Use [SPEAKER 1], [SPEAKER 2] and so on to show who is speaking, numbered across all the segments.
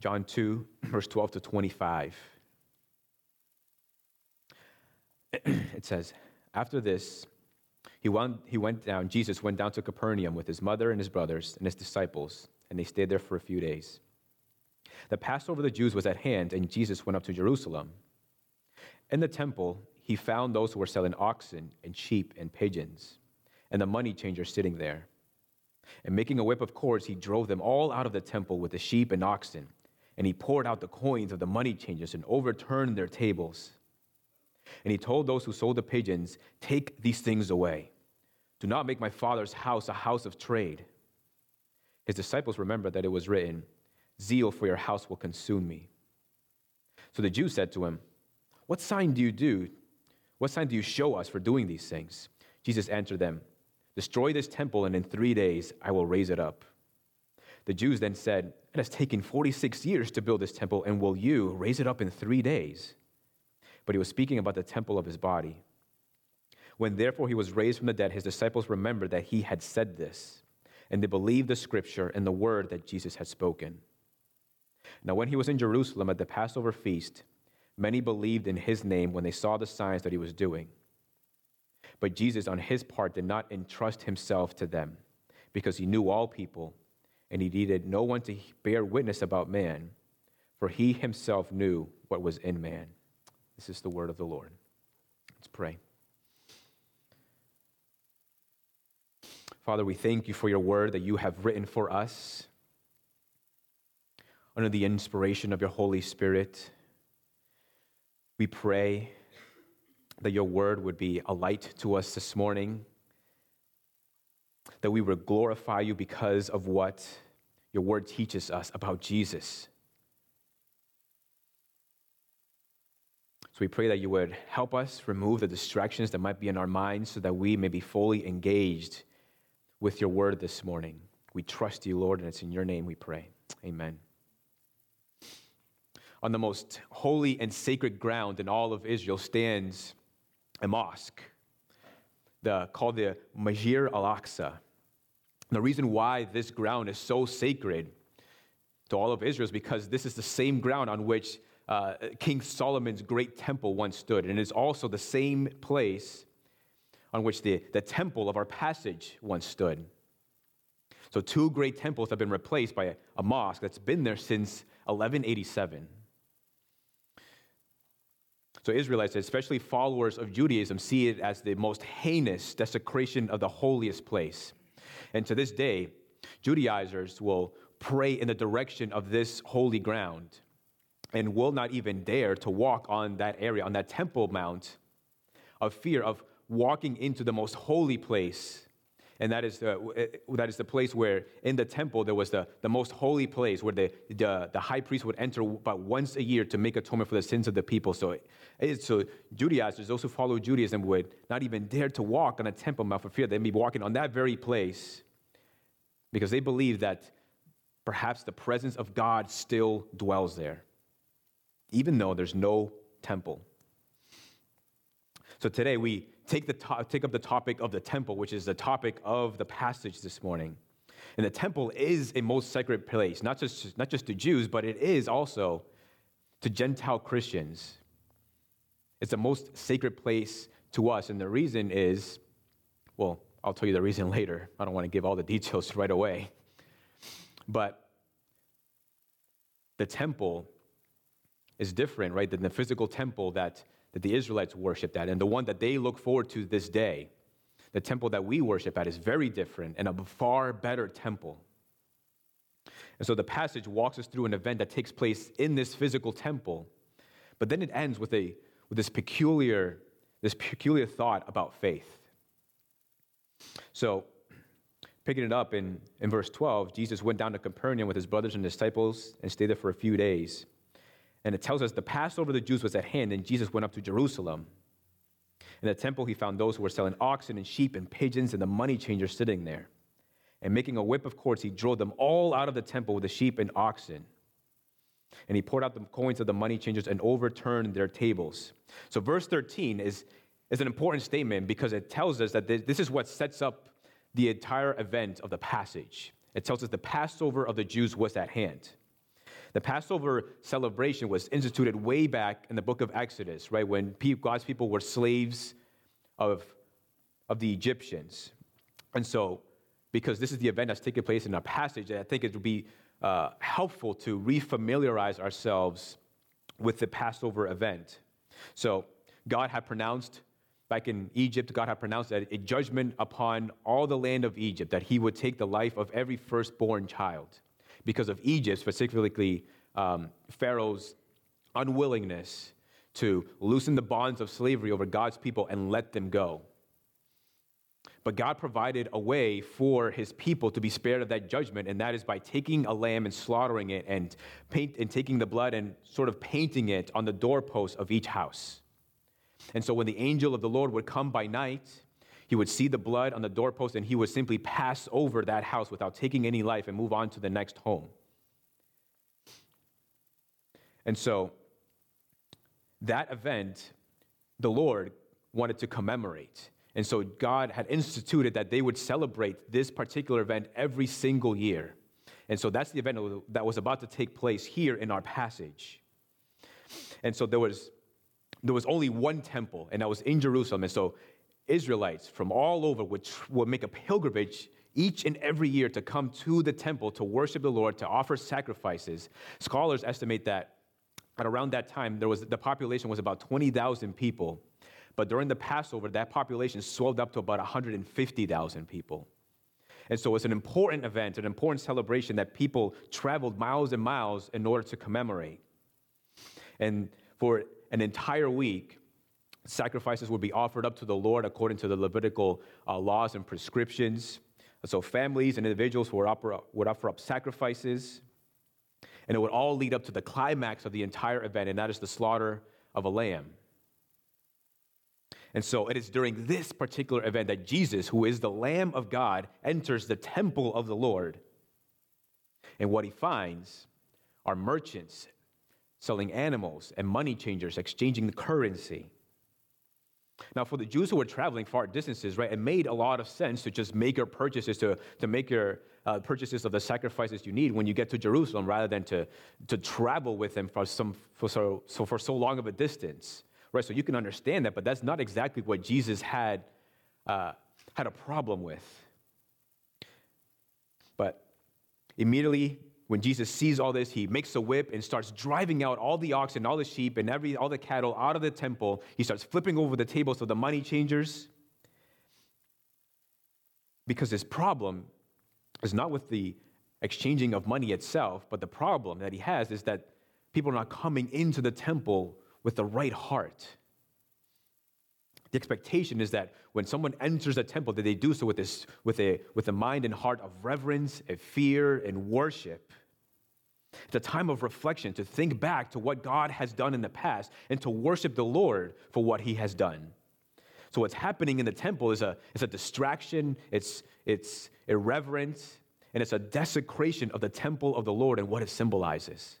[SPEAKER 1] John 2, verse 12 to 25. It says, After this, he went, he went down, Jesus went down to Capernaum with his mother and his brothers and his disciples, and they stayed there for a few days. The Passover of the Jews was at hand, and Jesus went up to Jerusalem. In the temple, he found those who were selling oxen and sheep and pigeons, and the money changers sitting there. And making a whip of cords, he drove them all out of the temple with the sheep and oxen, and he poured out the coins of the money changers and overturned their tables. And he told those who sold the pigeons, Take these things away. Do not make my father's house a house of trade. His disciples remembered that it was written, Zeal for your house will consume me. So the Jews said to him, What sign do you do? What sign do you show us for doing these things? Jesus answered them, Destroy this temple, and in three days I will raise it up. The Jews then said, It has taken 46 years to build this temple, and will you raise it up in three days? But he was speaking about the temple of his body. When therefore he was raised from the dead, his disciples remembered that he had said this, and they believed the scripture and the word that Jesus had spoken. Now, when he was in Jerusalem at the Passover feast, many believed in his name when they saw the signs that he was doing. But Jesus, on his part, did not entrust himself to them, because he knew all people, and he needed no one to bear witness about man, for he himself knew what was in man. This is the word of the Lord. Let's pray. Father, we thank you for your word that you have written for us under the inspiration of your Holy Spirit. We pray that your word would be a light to us this morning, that we would glorify you because of what your word teaches us about Jesus. So we pray that you would help us remove the distractions that might be in our minds so that we may be fully engaged with your word this morning. We trust you, Lord, and it's in your name we pray. Amen. On the most holy and sacred ground in all of Israel stands a mosque the, called the Masjid al Aqsa. The reason why this ground is so sacred to all of Israel is because this is the same ground on which uh, King Solomon's great temple once stood. And it is also the same place on which the, the temple of our passage once stood. So, two great temples have been replaced by a, a mosque that's been there since 1187. So, Israelites, especially followers of Judaism, see it as the most heinous desecration of the holiest place. And to this day, Judaizers will pray in the direction of this holy ground and will not even dare to walk on that area, on that temple mount, of fear of walking into the most holy place and that is the, eh, that is the place where in the temple there was the, the most holy place where the, the, the high priest would enter about once a year to make atonement for the sins of the people. So, so Judaizers, those who follow Judaism, would not even dare to walk on a temple mount for fear they'd be walking on that very place because they believe that perhaps the presence of God still dwells there, even though there's no temple. So today we take, the to- take up the topic of the temple, which is the topic of the passage this morning. And the temple is a most sacred place, not just, not just to Jews, but it is also to Gentile Christians. It's the most sacred place to us. And the reason is, well, I'll tell you the reason later. I don't want to give all the details right away. But the temple is different, right, than the physical temple that that the Israelites worshiped at and the one that they look forward to this day, the temple that we worship at, is very different and a far better temple. And so the passage walks us through an event that takes place in this physical temple, but then it ends with, a, with this, peculiar, this peculiar thought about faith. So, picking it up in, in verse 12, Jesus went down to Capernaum with his brothers and disciples and stayed there for a few days. And it tells us the Passover of the Jews was at hand, and Jesus went up to Jerusalem. In the temple, he found those who were selling oxen and sheep and pigeons and the money changers sitting there. And making a whip of cords, he drove them all out of the temple with the sheep and oxen. And he poured out the coins of the money changers and overturned their tables. So, verse 13 is, is an important statement because it tells us that this is what sets up the entire event of the passage. It tells us the Passover of the Jews was at hand. The Passover celebration was instituted way back in the book of Exodus, right, when God's people were slaves of, of the Egyptians. And so, because this is the event that's taking place in our passage, I think it would be uh, helpful to refamiliarize ourselves with the Passover event. So, God had pronounced back in Egypt, God had pronounced that a judgment upon all the land of Egypt, that he would take the life of every firstborn child because of Egypt, specifically um, Pharaoh's unwillingness to loosen the bonds of slavery over God's people and let them go. But God provided a way for his people to be spared of that judgment, and that is by taking a lamb and slaughtering it and, paint, and taking the blood and sort of painting it on the doorpost of each house. And so when the angel of the Lord would come by night, he would see the blood on the doorpost and he would simply pass over that house without taking any life and move on to the next home. And so that event, the Lord wanted to commemorate. And so God had instituted that they would celebrate this particular event every single year. And so that's the event that was about to take place here in our passage. And so there was, there was only one temple, and that was in Jerusalem. And so Israelites from all over would, would make a pilgrimage each and every year to come to the temple to worship the Lord, to offer sacrifices. Scholars estimate that at around that time, there was, the population was about 20,000 people. But during the Passover, that population swelled up to about 150,000 people. And so it's an important event, an important celebration that people traveled miles and miles in order to commemorate. And for an entire week, sacrifices would be offered up to the Lord according to the Levitical uh, laws and prescriptions. So families and individuals would offer, would offer up sacrifices, and it would all lead up to the climax of the entire event, and that is the slaughter of a lamb. And so it is during this particular event that Jesus, who is the Lamb of God, enters the temple of the Lord. And what he finds are merchants selling animals and money changers exchanging the currency. Now, for the Jews who were traveling far distances, right, it made a lot of sense to just make your purchases, to, to make your uh, purchases of the sacrifices you need when you get to Jerusalem rather than to, to travel with them for, some, for, so, so for so long of a distance. Right, so you can understand that, but that's not exactly what Jesus had, uh, had a problem with. But immediately when Jesus sees all this, he makes a whip and starts driving out all the oxen, all the sheep, and every, all the cattle out of the temple. He starts flipping over the tables of the money changers. Because his problem is not with the exchanging of money itself, but the problem that he has is that people are not coming into the temple with the right heart. The expectation is that when someone enters a temple, that they do so with, this, with, a, with a mind and heart of reverence, and fear, and worship. It's a time of reflection to think back to what God has done in the past and to worship the Lord for what he has done. So, what's happening in the temple is a, is a distraction, it's, it's irreverent, and it's a desecration of the temple of the Lord and what it symbolizes.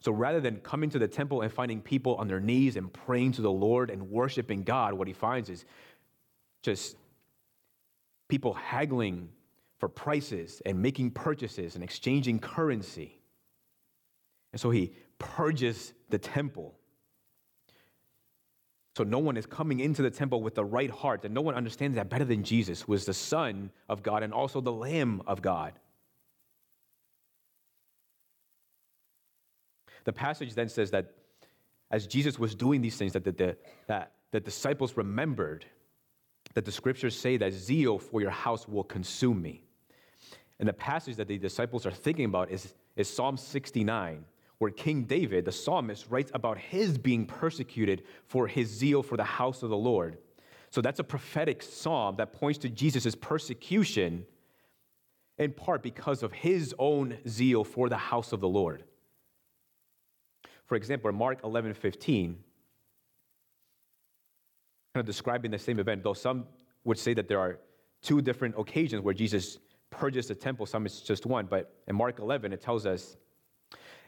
[SPEAKER 1] So rather than coming to the temple and finding people on their knees and praying to the Lord and worshiping God, what he finds is just people haggling for prices and making purchases and exchanging currency. And so he purges the temple. So no one is coming into the temple with the right heart, and no one understands that better than Jesus, who is the Son of God and also the Lamb of God. The passage then says that as Jesus was doing these things, that the, the, that the disciples remembered that the scriptures say that zeal for your house will consume me. And the passage that the disciples are thinking about is, is Psalm 69, where King David, the psalmist, writes about his being persecuted for his zeal for the house of the Lord. So that's a prophetic psalm that points to Jesus' persecution in part because of his own zeal for the house of the Lord. For example, Mark 11 15, kind of describing the same event, though some would say that there are two different occasions where Jesus purges the temple, some it's just one, but in Mark 11, it tells us,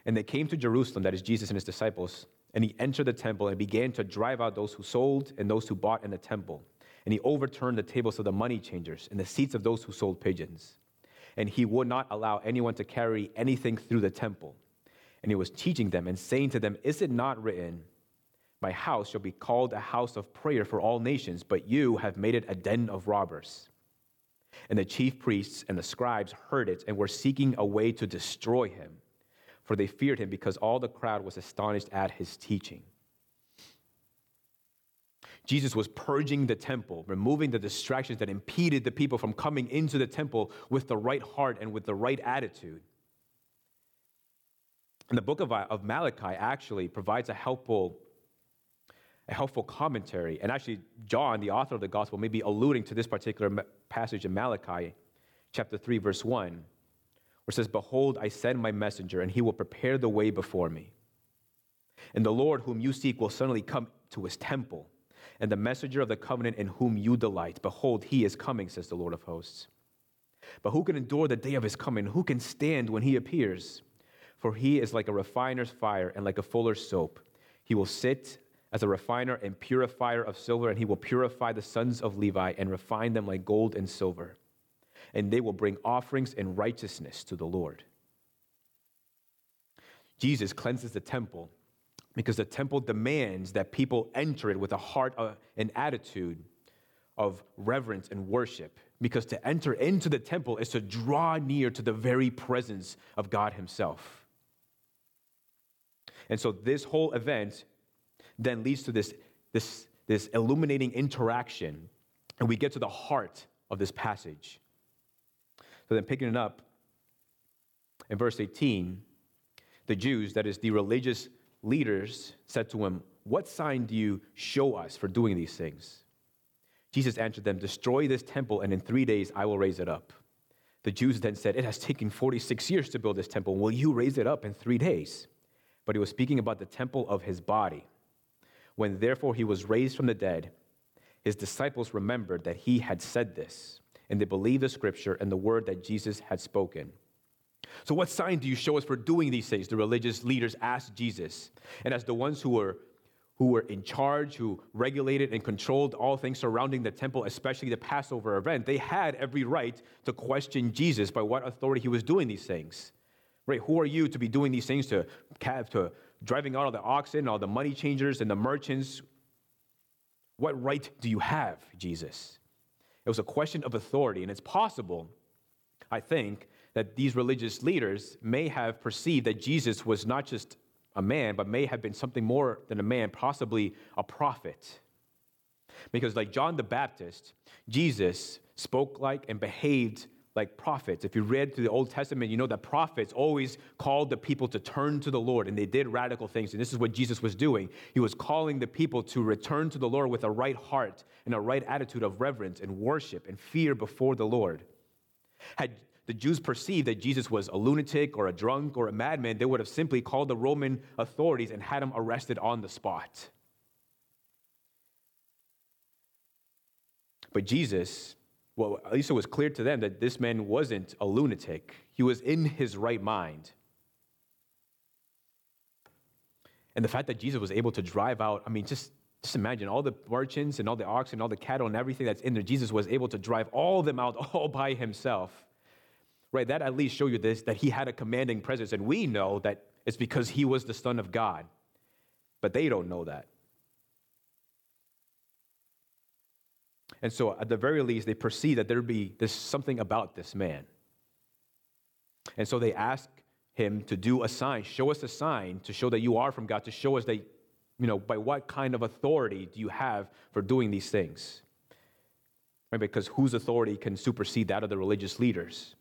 [SPEAKER 1] and they came to Jerusalem, that is Jesus and his disciples, and he entered the temple and began to drive out those who sold and those who bought in the temple. And he overturned the tables of the money changers and the seats of those who sold pigeons. and he would not allow anyone to carry anything through the temple. And he was teaching them and saying to them, Is it not written, My house shall be called a house of prayer for all nations, but you have made it a den of robbers? And the chief priests and the scribes heard it and were seeking a way to destroy him, for they feared him because all the crowd was astonished at his teaching. Jesus was purging the temple, removing the distractions that impeded the people from coming into the temple with the right heart and with the right attitude. And the book of, uh, of Malachi actually provides a helpful, a helpful commentary. And actually, John, the author of the gospel, may be alluding to this particular passage in Malachi chapter 3, verse 1, where it says, Behold, I send my messenger, and he will prepare the way before me. And the Lord whom you seek will suddenly come to his temple and the messenger of the covenant in whom you delight. Behold, he is coming, says the Lord of hosts. But who can endure the day of his coming? Who can stand when he appears? For he is like a refiner's fire and like a fuller's soap. He will sit as a refiner and purifier of silver, and he will purify the sons of Levi and refine them like gold and silver. And they will bring offerings in righteousness to the Lord. Jesus cleanses the temple because the temple demands that people enter it with a heart uh, and attitude of reverence and worship. Because to enter into the temple is to draw near to the very presence of God Himself. And so this whole event then leads to this, this, this illuminating interaction, and we get to the heart of this passage. So then, picking it up in verse 18, the Jews, that is the religious leaders said to him, What sign do you show us for doing these things? Jesus answered them, Destroy this temple, and in three days I will raise it up. The Jews then said, It has taken 46 years to build this temple. Will you raise it up in three days? But he was speaking about the temple of his body. When therefore he was raised from the dead, his disciples remembered that he had said this, and they believed the scripture and the word that Jesus had spoken. So, what sign do you show us for doing these things? The religious leaders asked Jesus. And as the ones who were, who were in charge, who regulated and controlled all things surrounding the temple, especially the Passover event, they had every right to question Jesus by what authority he was doing these things. Right? Who are you to be doing these things to, to driving out all the oxen, all the money changers, and the merchants? What right do you have, Jesus? It was a question of authority, and it's possible, I think, that these religious leaders may have perceived that Jesus was not just a man, but may have been something more than a man, possibly a prophet. Because, like John the Baptist, Jesus spoke like and behaved like prophets. If you read through the Old Testament, you know that prophets always called the people to turn to the Lord, and they did radical things. And this is what Jesus was doing. He was calling the people to return to the Lord with a right heart and a right attitude of reverence and worship and fear before the Lord. Had the Jews perceived that Jesus was a lunatic or a drunk or a madman, they would have simply called the Roman authorities and had him arrested on the spot. But Jesus, well, at least it was clear to them that this man wasn't a lunatic, he was in his right mind. And the fact that Jesus was able to drive out, I mean, just, just imagine all the merchants and all the oxen, and all the cattle and everything that's in there, Jesus was able to drive all of them out all by himself right? That at least show you this that he had a commanding presence. And we know that it's because he was the Son of God. But they don't know that. And so, at the very least, they perceive that there be there's something about this man. And so they ask him to do a sign. Show us a sign to show that you are from God, to show us that, you know, by what kind of authority do you have for doing these things? Right? Because whose authority can supersede that of the religious leaders?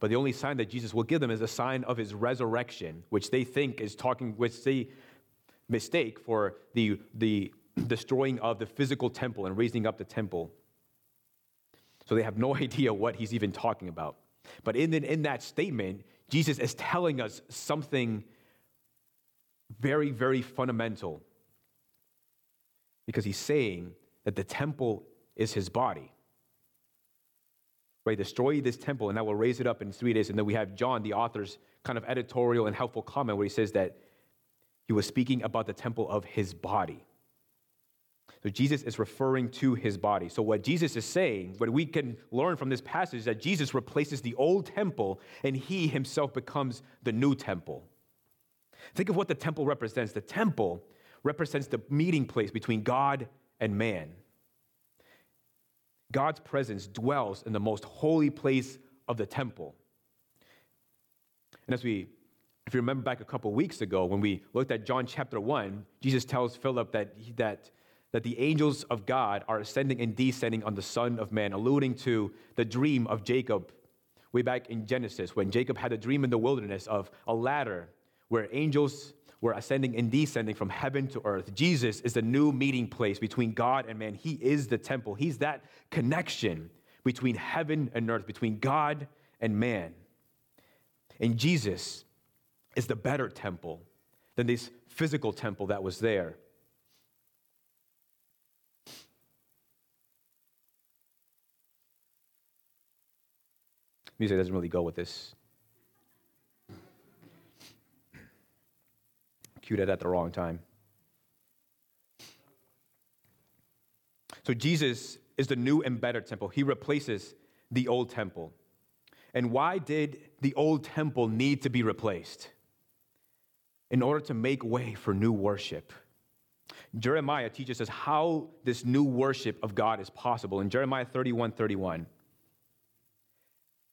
[SPEAKER 1] But the only sign that Jesus will give them is a sign of his resurrection, which they think is talking, which they mistake for the, the destroying of the physical temple and raising up the temple. So they have no idea what he's even talking about. But in, in that statement, Jesus is telling us something very, very fundamental. Because he's saying that the temple is his body right? Destroy this temple and I will raise it up in three days. And then we have John, the author's kind of editorial and helpful comment where he says that he was speaking about the temple of his body. So Jesus is referring to his body. So what Jesus is saying, what we can learn from this passage is that Jesus replaces the old temple and he himself becomes the new temple. Think of what the temple represents. The temple represents the meeting place between God and man. God's presence dwells in the most holy place of the temple. And as we, if you remember back a couple weeks ago when we looked at John chapter 1, Jesus tells Philip that, that that the angels of God are ascending and descending on the Son of Man, alluding to the dream of Jacob way back in Genesis when Jacob had a dream in the wilderness of a ladder where angels were ascending and descending from heaven to earth. Jesus is the new meeting place between God and man. He is the temple, He's that connection between heaven and earth, between God and man. And Jesus is the better temple than this physical temple that was there. Music doesn't really go with this. Cued it at the wrong time. So Jesus is the new and better temple. He replaces the old temple. And why did the old temple need to be replaced? In order to make way for new worship. Jeremiah teaches us how this new worship of God is possible. In Jeremiah 31 31,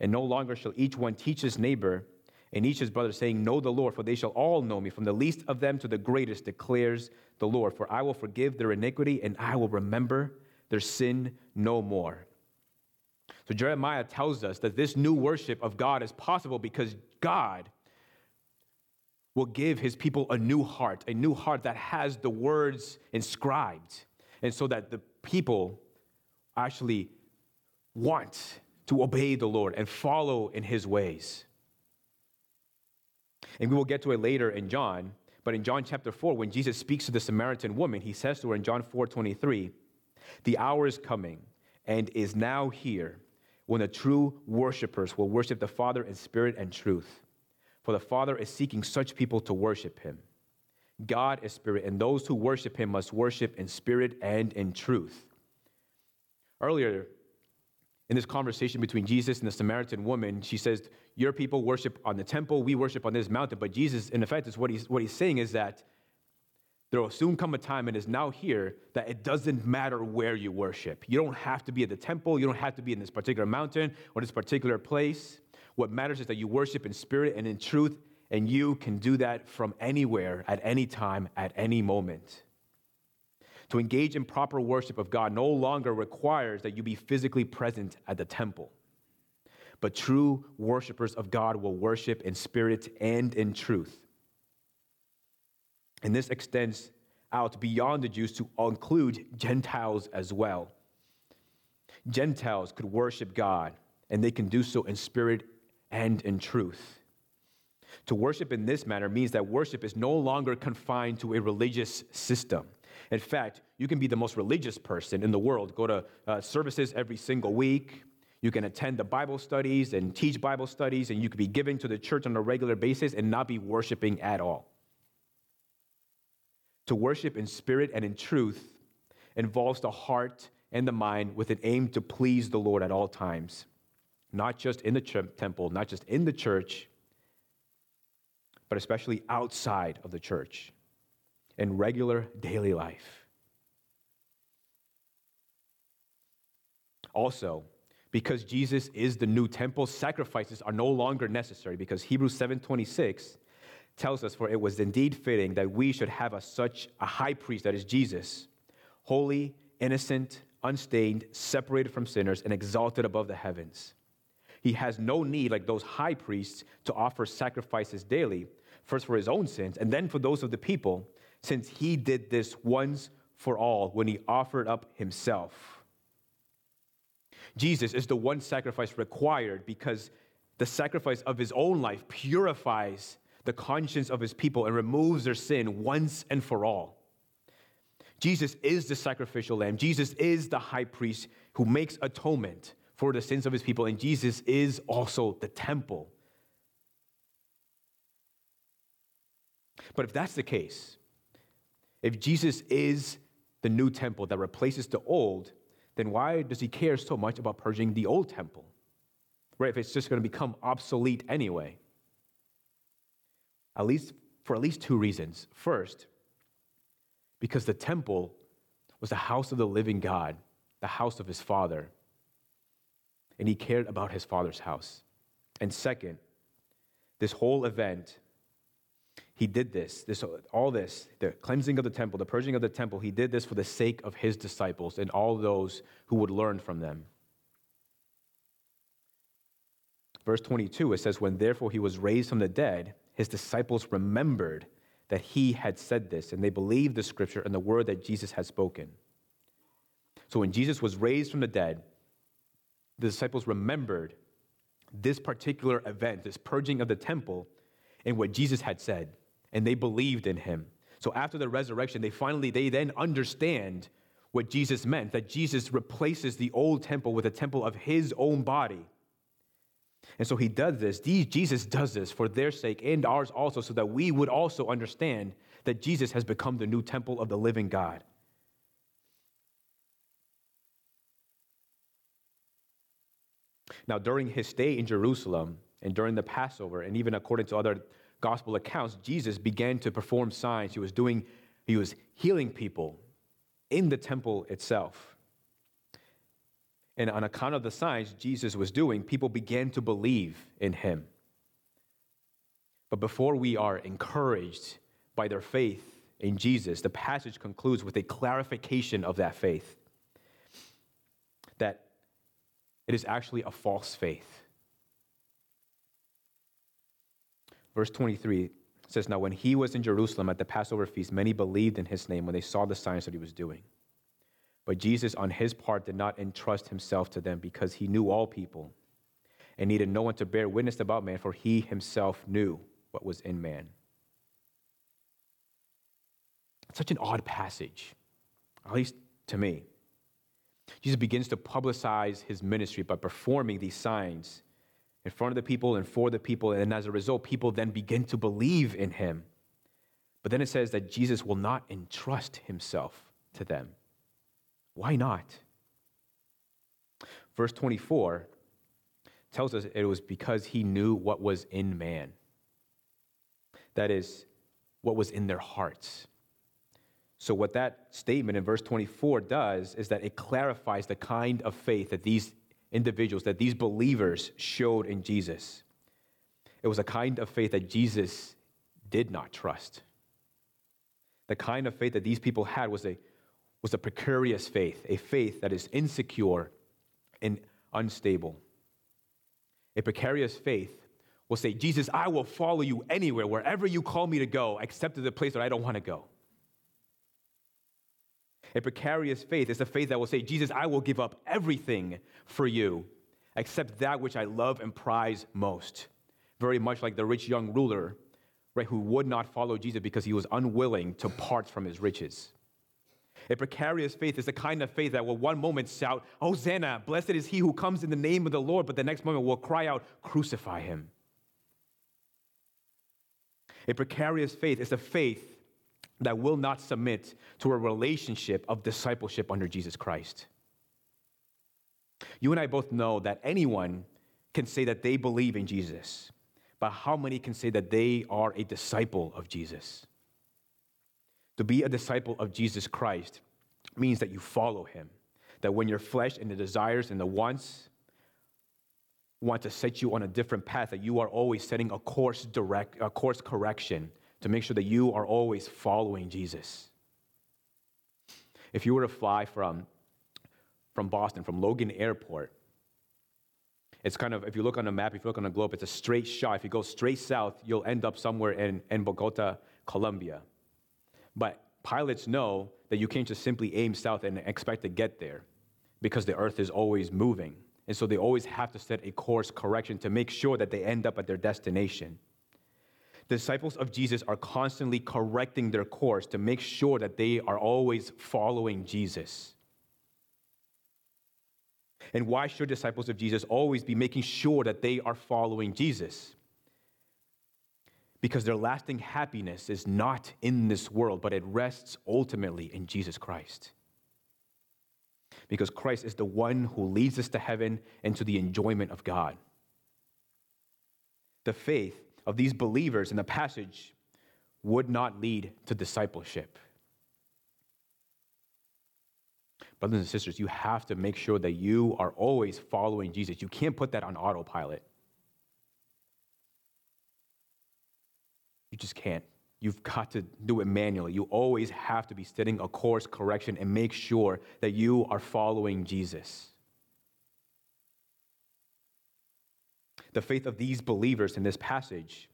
[SPEAKER 1] And no longer shall each one teach his neighbor and each his brother, saying, Know the Lord, for they shall all know me, from the least of them to the greatest, declares the Lord. For I will forgive their iniquity, and I will remember their sin no more. So Jeremiah tells us that this new worship of God is possible because God will give his people a new heart, a new heart that has the words inscribed, and so that the people actually want to obey the Lord and follow in his ways. And we will get to it later in John, but in John chapter 4, when Jesus speaks to the Samaritan woman, he says to her in John 4 23, The hour is coming and is now here when the true worshipers will worship the Father in spirit and truth. For the Father is seeking such people to worship him. God is spirit, and those who worship him must worship in spirit and in truth. Earlier, in this conversation between Jesus and the Samaritan woman, she says, Your people worship on the temple, we worship on this mountain. But Jesus, in effect, is what he's, what he's saying is that there will soon come a time, and is now here, that it doesn't matter where you worship. You don't have to be at the temple, you don't have to be in this particular mountain or this particular place. What matters is that you worship in spirit and in truth, and you can do that from anywhere, at any time, at any moment. To engage in proper worship of God no longer requires that you be physically present at the temple. But true worshipers of God will worship in spirit and in truth. And this extends out beyond the Jews to include Gentiles as well. Gentiles could worship God, and they can do so in spirit and in truth. To worship in this manner means that worship is no longer confined to a religious system. In fact, you can be the most religious person in the world, go to uh, services every single week. You can attend the Bible studies and teach Bible studies, and you could be giving to the church on a regular basis and not be worshiping at all. To worship in spirit and in truth involves the heart and the mind with an aim to please the Lord at all times, not just in the ch- temple, not just in the church, but especially outside of the church in regular daily life. Also, because Jesus is the new temple, sacrifices are no longer necessary because Hebrews 7:26 tells us for it was indeed fitting that we should have a, such a high priest that is Jesus, holy, innocent, unstained, separated from sinners and exalted above the heavens. He has no need like those high priests to offer sacrifices daily, first for his own sins and then for those of the people since he did this once for all when he offered up himself. Jesus is the one sacrifice required because the sacrifice of his own life purifies the conscience of his people and removes their sin once and for all. Jesus is the sacrificial lamb. Jesus is the high priest who makes atonement for the sins of his people, and Jesus is also the temple. But if that's the case, if Jesus is the new temple that replaces the old, then why does he care so much about purging the old temple? Right? If it's just going to become obsolete anyway. At least for at least two reasons. First, because the temple was the house of the living God, the house of his father and he cared about his father's house. And second, this whole event, he did this, this all this, the cleansing of the temple, the purging of the temple, he did this for the sake of his disciples and all those who would learn from them. Verse 22, it says, When therefore he was raised from the dead, his disciples remembered that he had said this, and they believed the scripture and the word that Jesus had spoken. So when Jesus was raised from the dead, the disciples remembered this particular event, this purging of the temple, and what Jesus had said, and they believed in him. So after the resurrection, they finally, they then understand what Jesus meant that Jesus replaces the old temple with a temple of his own body. And so he does this. Jesus does this for their sake and ours also, so that we would also understand that Jesus has become the new temple of the living God. Now, during his stay in Jerusalem and during the Passover, and even according to other gospel accounts, Jesus began to perform signs. He was doing, he was healing people in the temple itself. And on account of the signs Jesus was doing, people began to believe in him. But before we are encouraged by their faith in Jesus, the passage concludes with a clarification of that faith. That it is actually a false faith. Verse 23 says, Now when he was in Jerusalem at the Passover feast, many believed in his name when they saw the signs that he was doing. But Jesus, on his part, did not entrust himself to them because he knew all people and needed no one to bear witness about man, for he himself knew what was in man. It's such an odd passage, at least to me. Jesus begins to publicize his ministry by performing these signs in front of the people and for the people. And as a result, people then begin to believe in him. But then it says that Jesus will not entrust himself to them. Why not? Verse 24 tells us it was because he knew what was in man. That is, what was in their hearts. So, what that statement in verse 24 does is that it clarifies the kind of faith that these individuals, that these believers showed in Jesus. It was a kind of faith that Jesus did not trust. The kind of faith that these people had was a, was a precarious faith, a faith that is insecure and unstable. A precarious faith will say, Jesus, I will follow you anywhere, wherever you call me to go, except to the place that I don't want to go. A precarious faith is a faith that will say, Jesus, I will give up everything for you except that which I love and prize most. Very much like the rich young ruler, right, who would not follow Jesus because he was unwilling to part from his riches. A precarious faith is the kind of faith that will one moment shout, Hosanna, blessed is he who comes in the name of the Lord, but the next moment will cry out, Crucify him. A precarious faith is a faith that will not submit to a relationship of discipleship under Jesus Christ. You and I both know that anyone can say that they believe in Jesus, but how many can say that they are a disciple of Jesus? To be a disciple of Jesus Christ means that you follow him, that when your flesh and the desires and the wants want to set you on a different path, that you are always setting a course direct, a course correction to make sure that you are always following Jesus. If you were to fly from, from Boston, from Logan Airport, it's kind of, if you look on a map, if you look on a globe, it's a straight shot. If you go straight south, you'll end up somewhere in, in Bogota, Colombia. But pilots know that you can't just simply aim south and expect to get there because the earth is always moving. And so they always have to set a course correction to make sure that they end up at their destination. Disciples of Jesus are constantly correcting their course to make sure that they are always following Jesus. And why should disciples of Jesus always be making sure that they are following Jesus? Because their lasting happiness is not in this world, but it rests ultimately in Jesus Christ. Because Christ is the one who leads us to heaven and to the enjoyment of God. The faith of these believers in the passage would not lead to discipleship. Brothers and sisters, you have to make sure that you are always following Jesus. You can't put that on autopilot. You just can't. You've got to do it manually. You always have to be setting a course correction and make sure that you are following Jesus. The faith of these believers in this passage,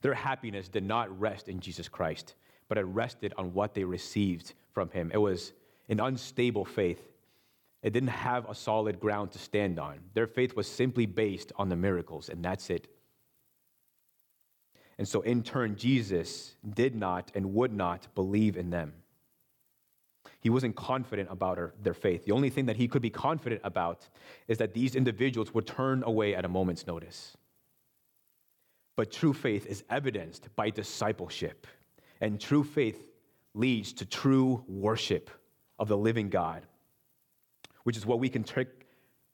[SPEAKER 1] their happiness did not rest in Jesus Christ, but it rested on what they received from him. It was an unstable faith. It didn't have a solid ground to stand on. Their faith was simply based on the miracles, and that's it. And so, in turn, Jesus did not and would not believe in them. He wasn't confident about her, their faith. The only thing that he could be confident about is that these individuals would turn away at a moment's notice. But true faith is evidenced by discipleship, and true faith leads to true worship of the living God, which is what we can take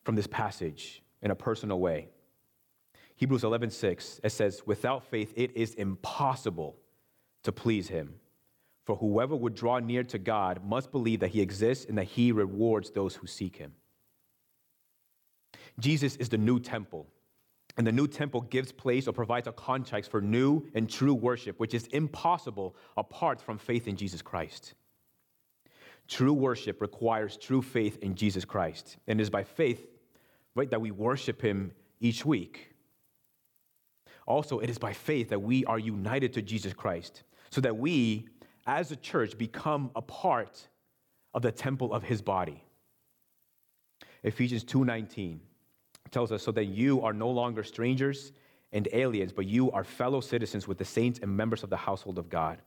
[SPEAKER 1] from this passage in a personal way. Hebrews 11:6 it says without faith it is impossible to please him for whoever would draw near to God must believe that he exists and that he rewards those who seek him. Jesus is the new temple. And the new temple gives place or provides a context for new and true worship, which is impossible apart from faith in Jesus Christ. True worship requires true faith in Jesus Christ. And it is by faith, right, that we worship him each week. Also, it is by faith that we are united to Jesus Christ, so that we, as a church, become a part of the temple of his body. Ephesians 2:19 tells us so that you are no longer strangers and aliens, but you are fellow citizens with the saints and members of the household of God,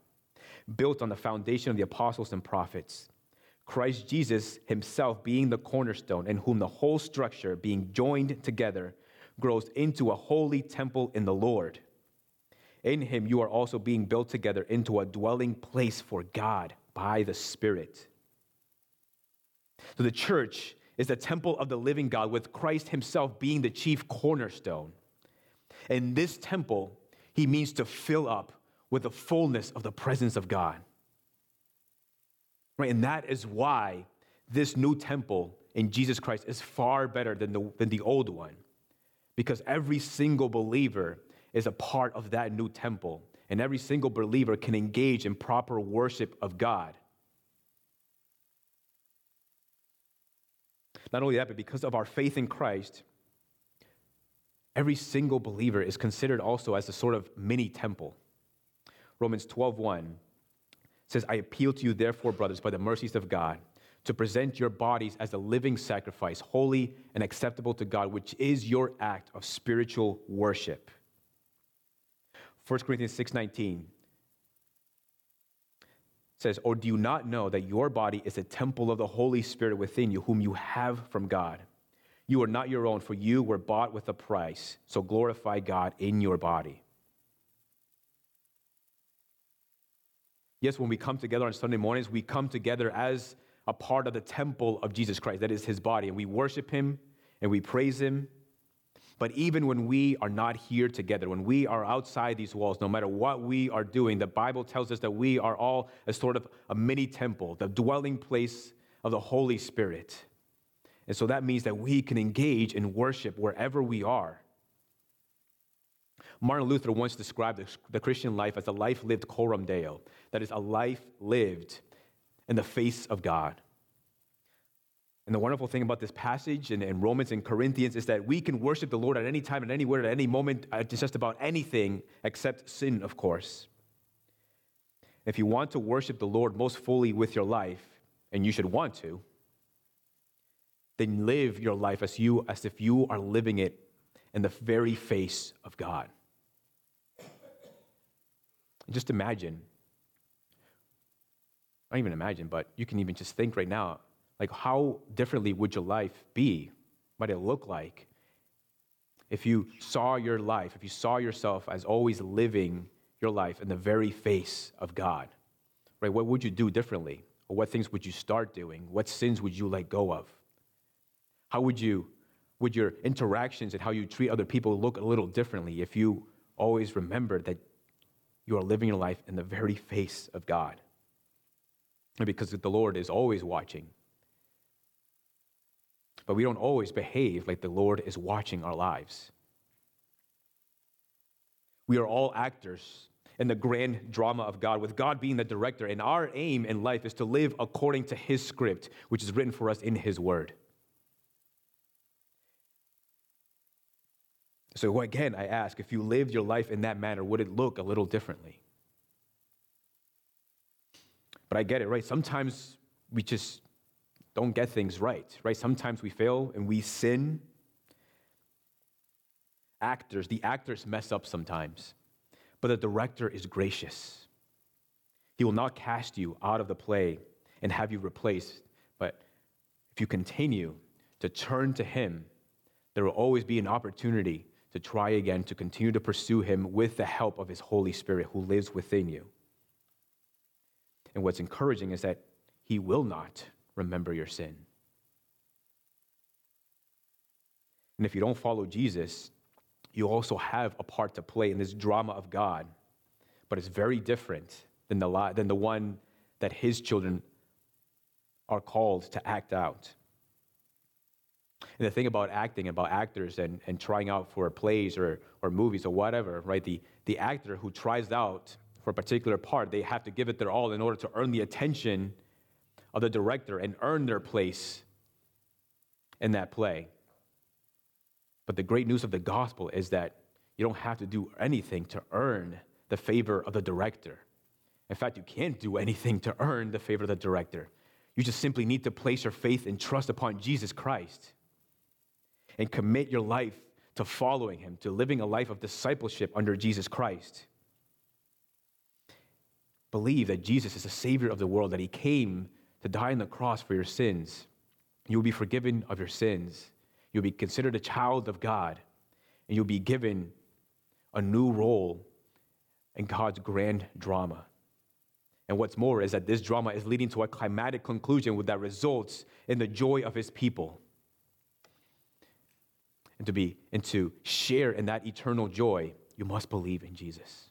[SPEAKER 1] built on the foundation of the apostles and prophets Christ Jesus himself being the cornerstone, in whom the whole structure, being joined together, grows into a holy temple in the Lord. In him you are also being built together into a dwelling place for God by the Spirit. So the church is the temple of the living God, with Christ himself being the chief cornerstone. And this temple, he means to fill up with the fullness of the presence of God. Right? And that is why this new temple in Jesus Christ is far better than the, than the old one. Because every single believer is a part of that new temple, and every single believer can engage in proper worship of God. Not only that, but because of our faith in Christ, every single believer is considered also as a sort of mini temple. Romans 12 1 says, I appeal to you, therefore, brothers, by the mercies of God, to present your bodies as a living sacrifice, holy and acceptable to God, which is your act of spiritual worship. 1 Corinthians 6:19 says, Or do you not know that your body is a temple of the Holy Spirit within you, whom you have from God? You are not your own, for you were bought with a price. So glorify God in your body. Yes, when we come together on Sunday mornings, we come together as a part of the temple of Jesus Christ, that is his body, and we worship him and we praise him. But even when we are not here together, when we are outside these walls, no matter what we are doing, the Bible tells us that we are all a sort of a mini temple, the dwelling place of the Holy Spirit. And so that means that we can engage in worship wherever we are. Martin Luther once described the Christian life as a life lived coram deo, that is, a life lived in the face of God. And the wonderful thing about this passage in, in, Romans and Corinthians is that we can worship the Lord at any time, at anywhere, at any moment, uh, at just about anything except sin, of course. If you want to worship the Lord most fully with your life, and you should want to, then live your life as you as if you are living it in the very face of God. And just imagine, not even imagine, but you can even just think right now, like how differently would your life be? What it look like if you saw your life, if you saw yourself as always living your life in the very face of God? Right? What would you do differently? Or what things would you start doing? What sins would you let go of? How would you would your interactions and how you treat other people look a little differently if you always remember that you are living your life in the very face of God? Because the Lord is always watching. But we don't always behave like the Lord is watching our lives. We are all actors in the grand drama of God, with God being the director. And our aim in life is to live according to His script, which is written for us in His Word. So, again, I ask if you lived your life in that manner, would it look a little differently? But I get it, right? Sometimes we just don't get things right, right? Sometimes we fail and we sin. Actors, the actors mess up sometimes, but the director is gracious. He will not cast you out of the play and have you replaced, but if you continue to turn to Him, there will always be an opportunity to try again, to continue to pursue Him with the help of His Holy Spirit who lives within you. And what's encouraging is that He will not remember your sin. And if you don't follow Jesus, you also have a part to play in this drama of God, but it's very different than the, than the one that His children are called to act out. And the thing about acting, about actors and, and trying out for plays or, or movies or whatever, right? The, the actor who tries out for a particular part, they have to give it their all in order to earn the attention of the director and earn their place in that play. But the great news of the gospel is that you don't have to do anything to earn the favor of the director. In fact, you can't do anything to earn the favor of the director. You just simply need to place your faith and trust upon Jesus Christ and commit your life to following him, to living a life of discipleship under Jesus Christ. Believe that Jesus is the Savior of the world, that he came to die on the cross for your sins. You'll be forgiven of your sins. You'll be considered a child of God, and you'll be given a new role in God's grand drama. And what's more is that this drama is leading to a climatic conclusion that results in the joy of his people. And to be and to share in that eternal joy, you must believe in Jesus.